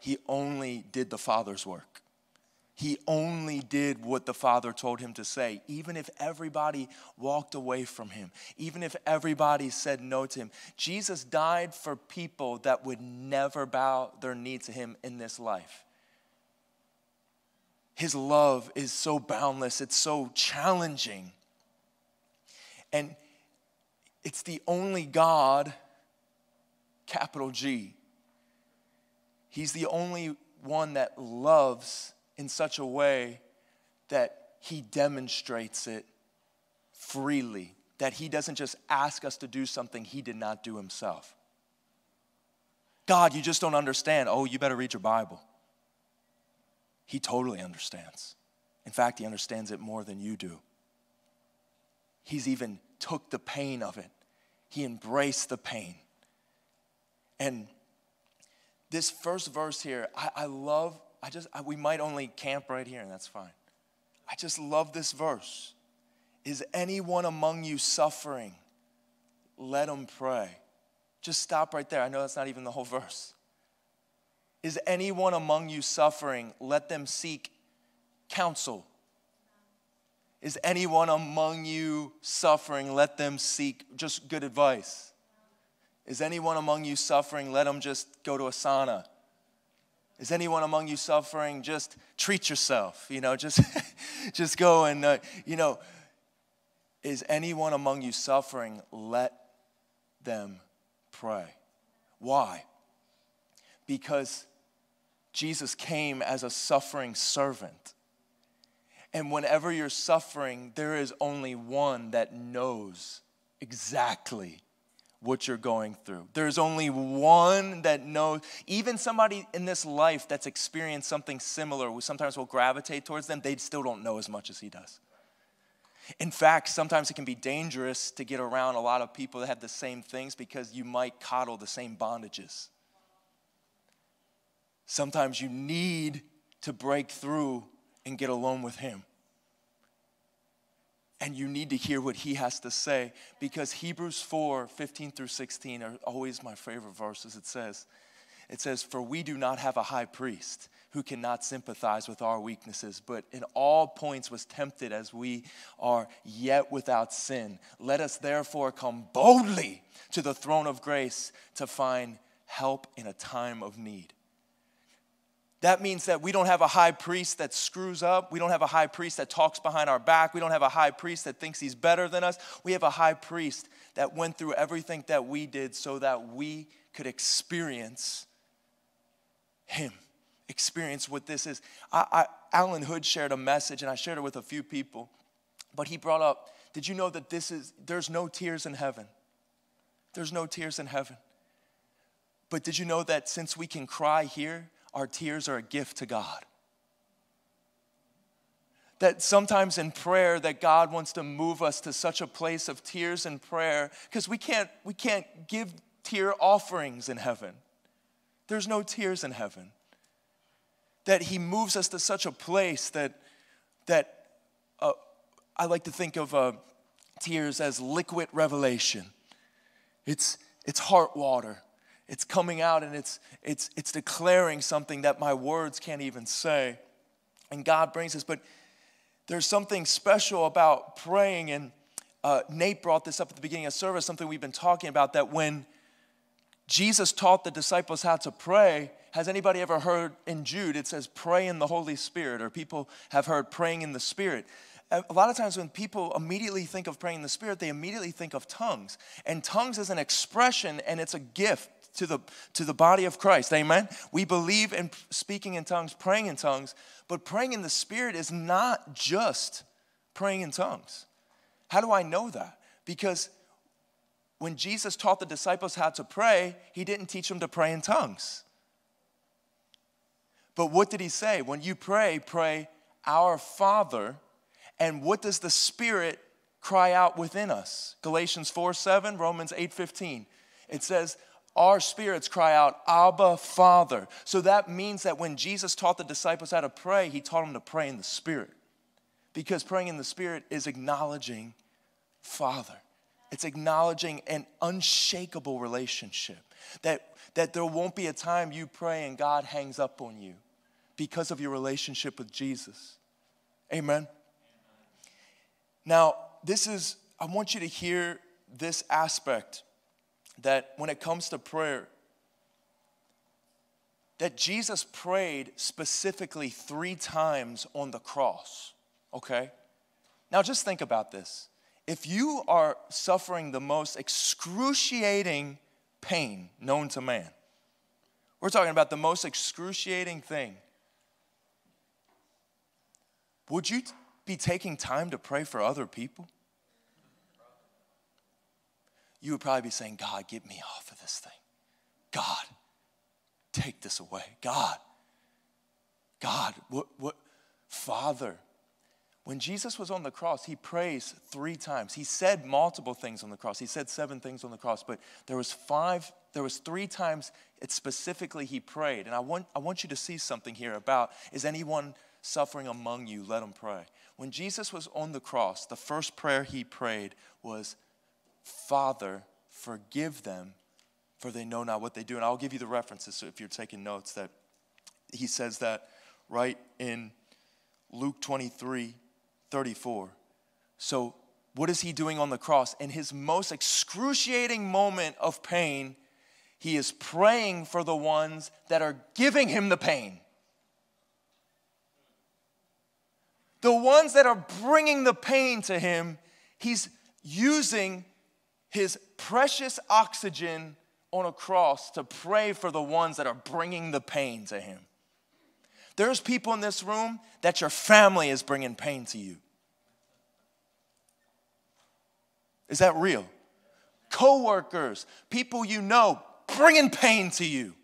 He only did the Father's work. He only did what the Father told him to say, even if everybody walked away from him, even if everybody said no to him. Jesus died for people that would never bow their knee to him in this life. His love is so boundless, it's so challenging. And it's the only God, capital G. He's the only one that loves in such a way that he demonstrates it freely, that he doesn't just ask us to do something he did not do himself. God, you just don't understand. Oh, you better read your Bible. He totally understands. In fact, he understands it more than you do. He's even took the pain of it. He embraced the pain. And this first verse here, I, I love I just, I, we might only camp right here, and that's fine. I just love this verse. Is anyone among you suffering? Let him pray. Just stop right there. I know that's not even the whole verse. Is anyone among you suffering? Let them seek counsel. Is anyone among you suffering? Let them seek just good advice. Is anyone among you suffering? Let them just go to a sauna. Is anyone among you suffering? Just treat yourself, you know, just, <laughs> just go and, uh, you know, is anyone among you suffering? Let them pray. Why? Because Jesus came as a suffering servant. And whenever you're suffering, there is only one that knows exactly what you're going through. There's only one that knows, even somebody in this life that's experienced something similar, we sometimes will gravitate towards them, they still don't know as much as he does. In fact, sometimes it can be dangerous to get around a lot of people that have the same things because you might coddle the same bondages. Sometimes you need to break through and get alone with him and you need to hear what he has to say because Hebrews 4 15 through 16 are always my favorite verses. It says, it says, For we do not have a high priest who cannot sympathize with our weaknesses, but in all points was tempted as we are, yet without sin. Let us therefore come boldly to the throne of grace to find help in a time of need. That means that we don't have a high priest that screws up. We don't have a high priest that talks behind our back. We don't have a high priest that thinks he's better than us. We have a high priest that went through everything that we did so that we could experience him, experience what this is. I, I, Allen Hood shared a message, and I shared it with a few people, but he brought up Did you know that this is, there's no tears in heaven? There's no tears in heaven. But did you know that since we can cry here, our tears are a gift to God. That sometimes in prayer that God wants to move us to such a place of tears and prayer because we can't we can't give tear offerings in heaven. There's no tears in heaven. That he moves us to such a place that that uh, I like to think of uh, tears as liquid revelation. It's it's heart water it's coming out and it's, it's, it's declaring something that my words can't even say. And God brings us. But there's something special about praying. And uh, Nate brought this up at the beginning of service, something we've been talking about that when Jesus taught the disciples how to pray, has anybody ever heard in Jude, it says, pray in the Holy Spirit, or people have heard praying in the Spirit a lot of times when people immediately think of praying in the Spirit, they immediately think of tongues. And tongues is an expression and it's a gift to the, to the body of Christ. Amen? We believe in speaking in tongues, praying in tongues, but praying in the Spirit is not just praying in tongues. How do I know that? Because when Jesus taught the disciples how to pray, he didn't teach them to pray in tongues. But what did he say? When you pray, pray, Our Father. And what does the Spirit cry out within us? Galatians 4 7, Romans 8 15. It says, our spirits cry out, Abba, Father. So that means that when Jesus taught the disciples how to pray, he taught them to pray in the Spirit. Because praying in the Spirit is acknowledging Father. It's acknowledging an unshakable relationship. That, that there won't be a time you pray and God hangs up on you. because of your relationship with Jesus. Amen. Now, this is, I want you to hear this aspect that when it comes to prayer, that Jesus prayed specifically three times on the cross, okay? Now just think about this. If you are suffering the most excruciating pain known to man, we're talking about the most excruciating thing, would you be taking time to pray for other people? You would probably be saying, God, get me off of this thing. God, take this away. God, God, what, what, Father. When Jesus was on the cross, he prays three times. He said multiple things on the cross. He said seven things on the cross, but there was five, there was three times it specifically he prayed. And I want, I want you to see something here about is anyone suffering among you? Let him pray. When Jesus was on the cross, the first prayer he prayed was, Father, forgive them, for they know not what they do. And I'll give you the references so if you're taking notes that he says that right in Luke 23 34. So, what is he doing on the cross? In his most excruciating moment of pain, he is praying for the ones that are giving him the pain. The ones that are bringing the pain to him, he's using his precious oxygen on a cross to pray for the ones that are bringing the pain to him. There's people in this room that your family is bringing pain to you. Is that real? Coworkers, people you know bringing pain to you.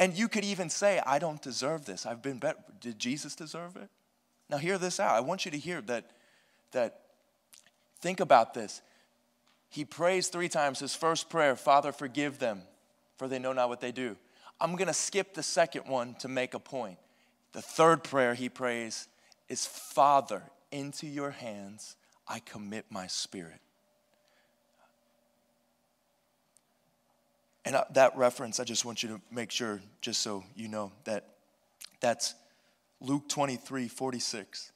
And you could even say, I don't deserve this. I've been better. Did Jesus deserve it? Now hear this out. I want you to hear that that think about this. He prays three times. His first prayer, Father, forgive them, for they know not what they do. I'm going to skip the second one to make a point. The third prayer he prays is, Father, into your hands I commit my spirit. And uh, that reference, I just want you to make sure, just so you know, that that's Luke 23 46.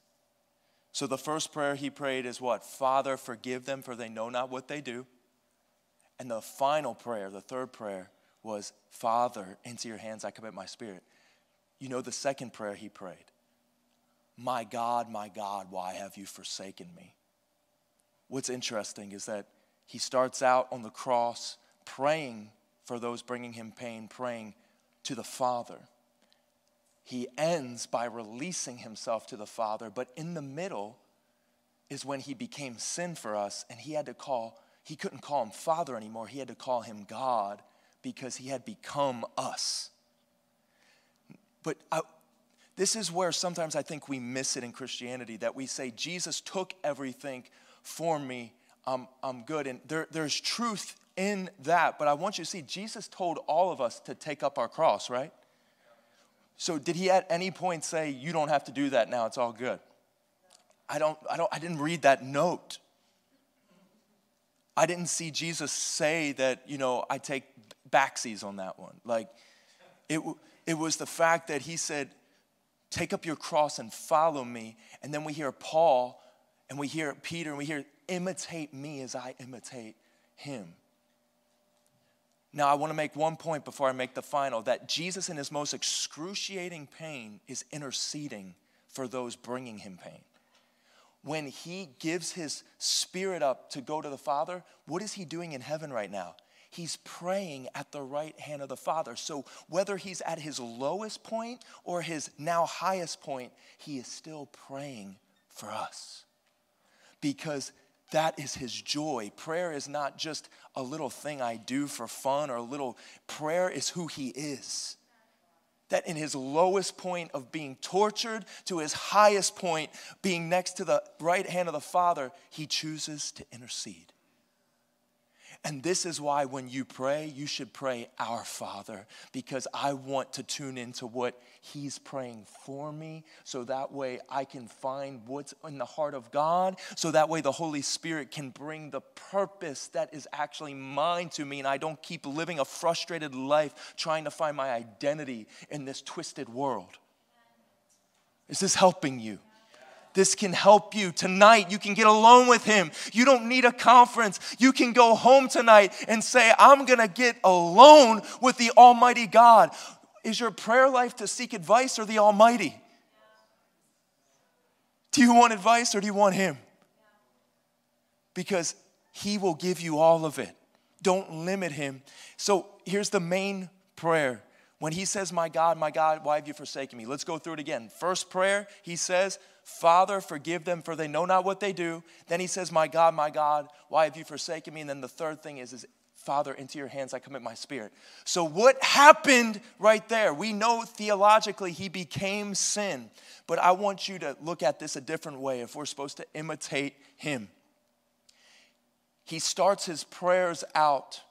So the first prayer he prayed is what? Father, forgive them, for they know not what they do. And the final prayer, the third prayer, was Father, into your hands I commit my spirit. You know the second prayer he prayed My God, my God, why have you forsaken me? What's interesting is that he starts out on the cross praying for those bringing him pain, praying to the Father he ends by releasing himself to the Father, but in the middle is when he became sin for us and he had to call, he couldn't call him Father anymore, he had to call him God because he had become us. But I, this is where sometimes I think we miss it in Christianity that we say, Jesus took everything for me, I'm, I'm good. And there, there's truth in that, but I want you to see, Jesus told all of us to take up our cross, right? So did he at any point say, you don't have to do that now, it's all good? I don't, I don't, I didn't read that note. I didn't see Jesus say that, you know, I take backsies on that one. Like, it, it was the fact that he said, take up your cross and follow me. And then we hear Paul and we hear Peter and we hear, imitate me as I imitate him. Now, I want to make one point before I make the final that Jesus, in his most excruciating pain, is interceding for those bringing him pain. When he gives his spirit up to go to the Father, what is he doing in heaven right now? He's praying at the right hand of the Father. So, whether he's at his lowest point or his now highest point, he is still praying for us. Because that is his joy. Prayer is not just a little thing I do for fun or a little, prayer is who he is. That in his lowest point of being tortured to his highest point, being next to the right hand of the Father, he chooses to intercede. And this is why when you pray, you should pray, Our Father, because I want to tune into what He's praying for me, so that way I can find what's in the heart of God, so that way the Holy Spirit can bring the purpose that is actually mine to me, and I don't keep living a frustrated life trying to find my identity in this twisted world. Is this helping you? This can help you. Tonight, you can get alone with Him. You don't need a conference. You can go home tonight and say, I'm going to get alone with the Almighty God. Is your prayer life to seek advice or the Almighty? Do you want advice or do you want Him? Because He will give you all of it. Don't limit Him. So here's the main prayer. When He says, My God, my God, why have you forsaken me? Let's go through it again. First prayer, He says, Father, forgive them, for they know not what they do. Then he says, My God, my God, why have you forsaken me? And then the third thing is, is Father, into your hands I commit my spirit. So, what happened right there? We know theologically he became sin, but I want you to look at this a different way if we're supposed to imitate him. He starts his prayers out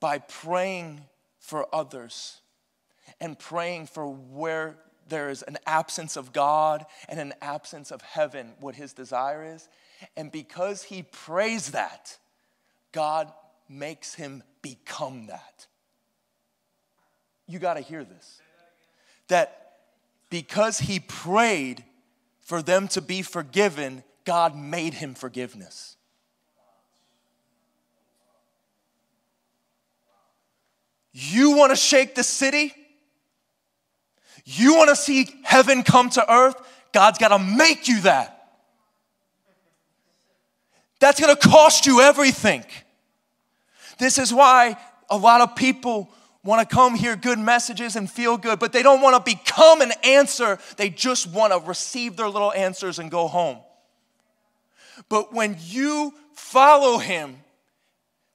by praying for others and praying for where there is an absence of God and an absence of heaven, what his desire is. And because he prays that, God makes him become that. You got to hear this. That because he prayed for them to be forgiven, God made him forgiveness. You want to shake the city? You want to see heaven come to earth? God's got to make you that. That's going to cost you everything. This is why a lot of people want to come hear good messages and feel good, but they don't want to become an answer. They just want to receive their little answers and go home. But when you follow him,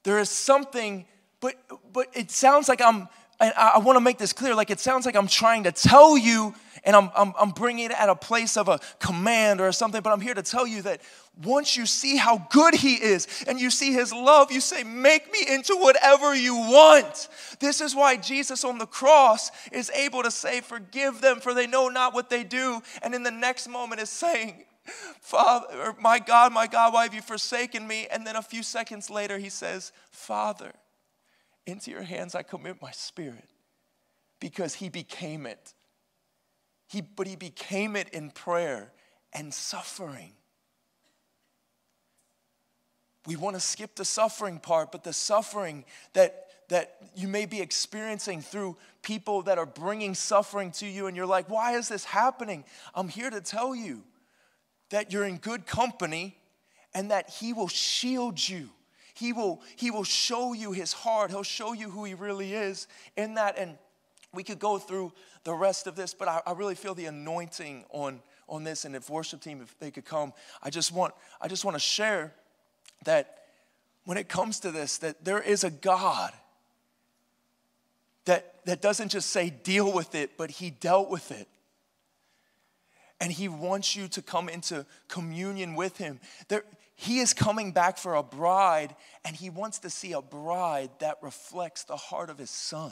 there is something, but, but it sounds like I'm and I, I want to make this clear. Like it sounds like I'm trying to tell you, and I'm, I'm, I'm bringing it at a place of a command or something, but I'm here to tell you that once you see how good He is and you see His love, you say, Make me into whatever you want. This is why Jesus on the cross is able to say, Forgive them, for they know not what they do. And in the next moment is saying, Father, my God, my God, why have you forsaken me? And then a few seconds later, He says, Father, into your hands I commit my spirit because he became it. He, but he became it in prayer and suffering. We want to skip the suffering part, but the suffering that, that you may be experiencing through people that are bringing suffering to you, and you're like, why is this happening? I'm here to tell you that you're in good company and that He will shield you he will, he will show you his heart. He'll show you who he really is in that. And we could go through the rest of this, but I, I really feel the anointing on, on this. And if worship team, if they could come, I just want, I just want to share that when it comes to this, that there is a God that, that doesn't just say deal with it, but he dealt with it. And he wants you to come into communion with him. There, he is coming back for a bride, and he wants to see a bride that reflects the heart of his son.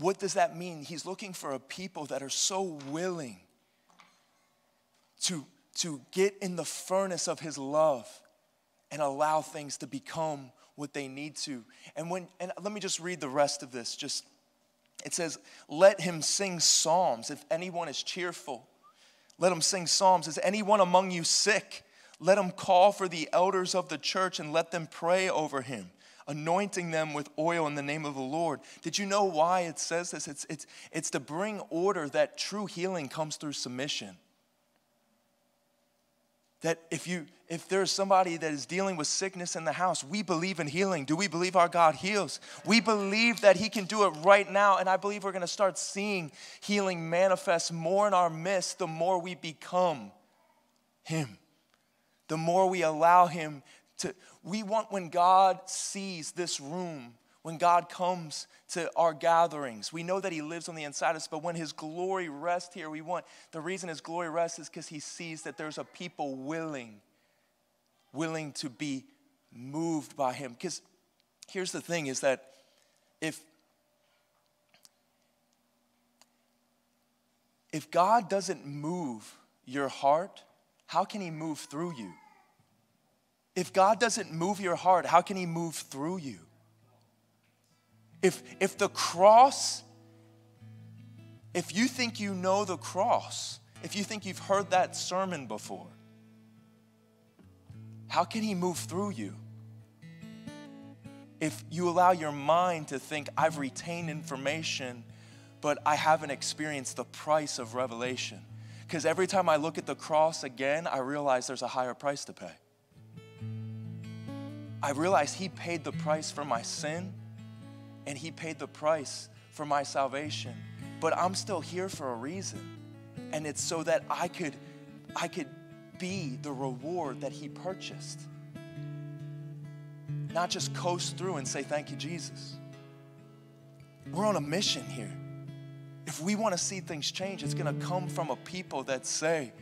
What does that mean? He's looking for a people that are so willing to, to get in the furnace of his love and allow things to become what they need to. And when and let me just read the rest of this. Just it says, "Let him sing psalms if anyone is cheerful." Let them sing psalms. Is anyone among you sick? Let him call for the elders of the church and let them pray over him, anointing them with oil in the name of the Lord. Did you know why it says this? It's, it's, it's to bring order that true healing comes through submission that if you if there's somebody that is dealing with sickness in the house we believe in healing. Do we believe our god heals? We believe that he can do it right now and i believe we're going to start seeing healing manifest more in our midst the more we become him. The more we allow him to we want when god sees this room when God comes to our gatherings. We know that He lives on the inside of us, but when His glory rests here, we want the reason His glory rests is because He sees that there's a people willing, willing to be moved by him. Because here's the thing is that if if God doesn't move your heart, how can he move through you? If God doesn't move your heart, how can he move through you? If if the cross if you think you know the cross, if you think you've heard that sermon before, how can he move through you? If you allow your mind to think, I've retained information, but I haven't experienced the price of revelation. Because every time I look at the cross again, I realize there's a higher price to pay. I realize He paid the price for my sin and He paid the price for my salvation. But I'm still here for a reason. And it's so that I could, I could be the reward that He purchased. Not just coast through and say, Thank you, Jesus. We're on a mission here. If we want to see things change, it's going to come from a people that say,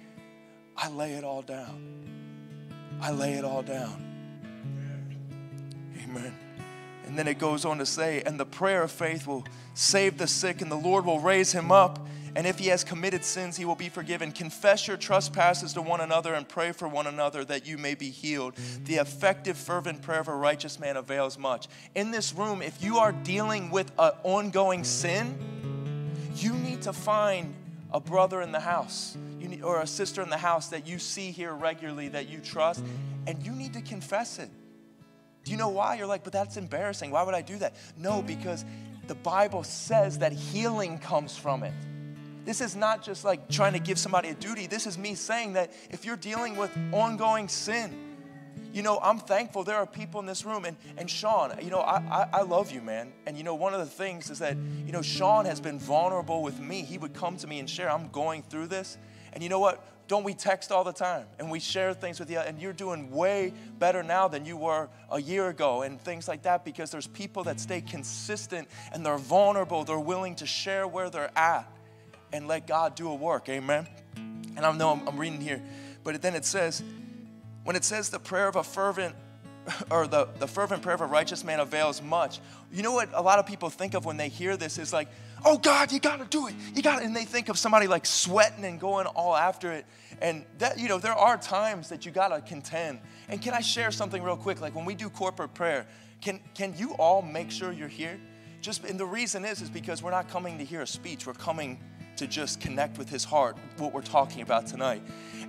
I lay it all down. I lay it all down. Amen. And then it goes on to say, and the prayer of faith will save the sick, and the Lord will raise him up. And if he has committed sins, he will be forgiven. Confess your trespasses to one another and pray for one another that you may be healed. The effective, fervent prayer of a righteous man avails much. In this room, if you are dealing with an ongoing sin, you need to find a brother in the house need, or a sister in the house that you see here regularly that you trust, and you need to confess it. Do you know why? You're like, but that's embarrassing. Why would I do that? No, because the Bible says that healing comes from it. This is not just like trying to give somebody a duty. This is me saying that if you're dealing with ongoing sin, you know, I'm thankful there are people in this room. And, and Sean, you know, I, I, I, love you, man. And, you know, one of the things is that, you know, Sean has been vulnerable with me. He would come to me and share, I'm going through this. And you know what? Don't we text all the time and we share things with you? And you're doing way better now than you were a year ago and things like that because there's people that stay consistent and they're vulnerable. They're willing to share where they're at and let God do a work. Amen. And I know I'm, I'm reading here, but then it says, when it says the prayer of a fervent or the, the fervent prayer of a righteous man avails much. You know what a lot of people think of when they hear this is like, oh God, you gotta do it. You gotta, and they think of somebody like sweating and going all after it. And that, you know, there are times that you gotta contend. And can I share something real quick? Like when we do corporate prayer, can, can you all make sure you're here? Just, and the reason is, is because we're not coming to hear a speech. We're coming to just connect with his heart, what we're talking about tonight.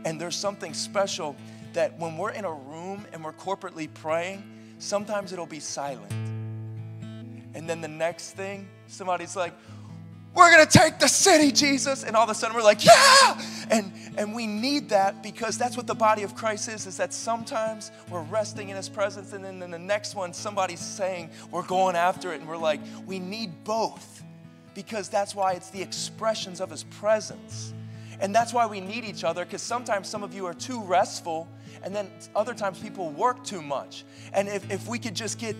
And there's something special that when we're in a room and we're corporately praying, sometimes it'll be silent. And then the next thing, somebody's like, we're gonna take the city, Jesus. And all of a sudden we're like, yeah! And and we need that because that's what the body of Christ is, is that sometimes we're resting in his presence, and then in the next one, somebody's saying we're going after it, and we're like, we need both. Because that's why it's the expressions of his presence. And that's why we need each other, because sometimes some of you are too restful and then other times people work too much. And if, if we could just get,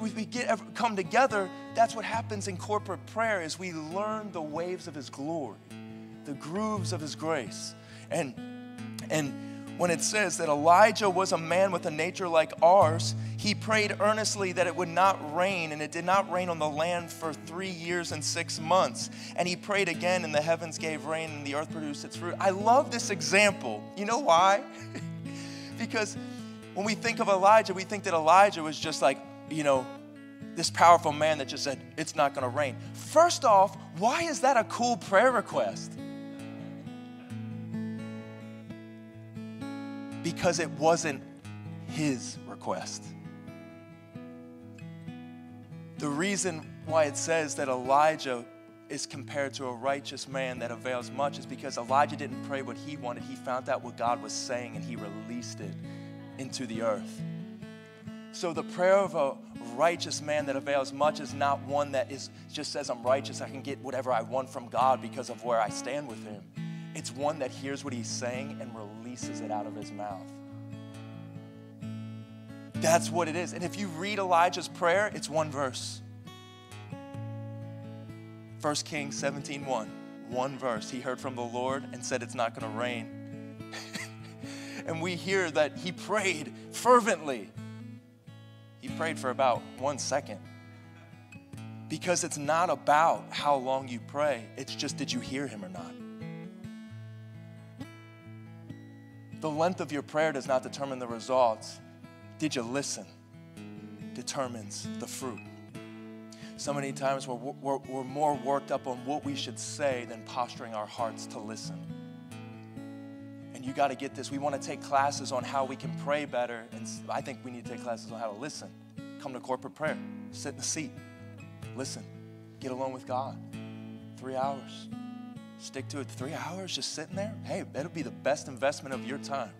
if we get come together, that's what happens in corporate prayer is we learn the waves of his glory, the grooves of his grace. And and when it says that Elijah was a man with a nature like ours, he prayed earnestly that it would not rain, and it did not rain on the land for three years and six months. And he prayed again, and the heavens gave rain, and the earth produced its fruit. I love this example. You know why? <laughs> because when we think of Elijah, we think that Elijah was just like, you know, this powerful man that just said, it's not going to rain. First off, why is that a cool prayer request? Because it wasn't his request. The reason why it says that Elijah is compared to a righteous man that avails much is because Elijah didn't pray what he wanted. He found out what God was saying and he released it into the earth. So the prayer of a righteous man that avails much is not one that is just says I'm righteous, I can get whatever I want from God because of where I stand with him. It's one that hears what he's saying and releases it out of his mouth. That's what it is. And if you read Elijah's prayer, it's one verse. 1 Kings 17 1, one verse. He heard from the Lord and said, It's not going to rain. <laughs> and we hear that he prayed fervently. He prayed for about one second. Because it's not about how long you pray, it's just did you hear him or not? The length of your prayer does not determine the results. Did you listen? Determines the fruit. So many times we're, we're, we're more worked up on what we should say than posturing our hearts to listen. And you got to get this. We want to take classes on how we can pray better. And I think we need to take classes on how to listen. Come to corporate prayer, sit in the seat, listen, get alone with God. Three hours. Stick to it. Three hours just sitting there? Hey, that'll be the best investment of your time.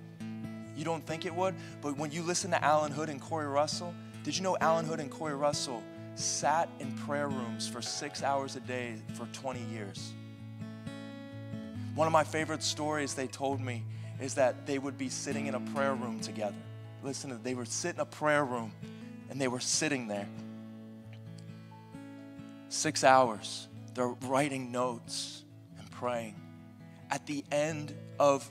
You don't think it would? But when you listen to Allen Hood and Corey Russell, did you know Allen Hood and Corey Russell sat in prayer rooms for six hours a day for 20 years? One of my favorite stories they told me is that they would be sitting in a prayer room together. Listen, they would sit in a prayer room and they were sitting there. Six hours. They're writing notes and praying. At the end of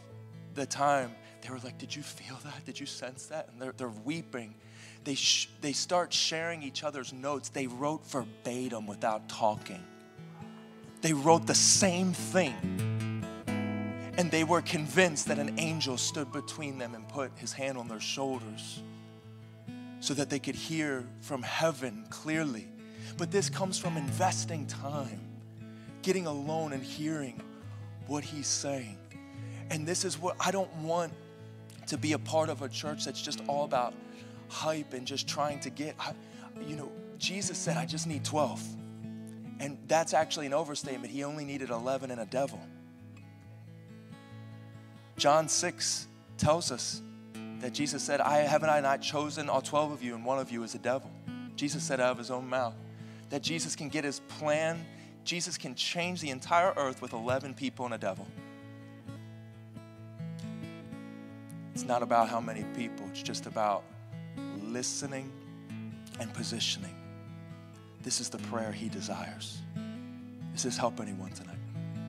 the time, they were like, Did you feel that? Did you sense that? And they're, they're weeping. They, sh- they start sharing each other's notes. They wrote verbatim without talking. They wrote the same thing. And they were convinced that an angel stood between them and put his hand on their shoulders so that they could hear from heaven clearly. But this comes from investing time, getting alone and hearing what he's saying. And this is what I don't want to be a part of a church that's just all about hype and just trying to get, you know, Jesus said, I just need 12. And that's actually an overstatement. He only needed 11 and a devil. John 6 tells us that Jesus said, I haven't I not chosen all 12 of you, and one of you is a devil. Jesus said out of his own mouth that Jesus can get his plan, Jesus can change the entire earth with 11 people and a devil. It's not about how many people, it's just about listening and positioning. This is the prayer he desires. Does this help anyone tonight?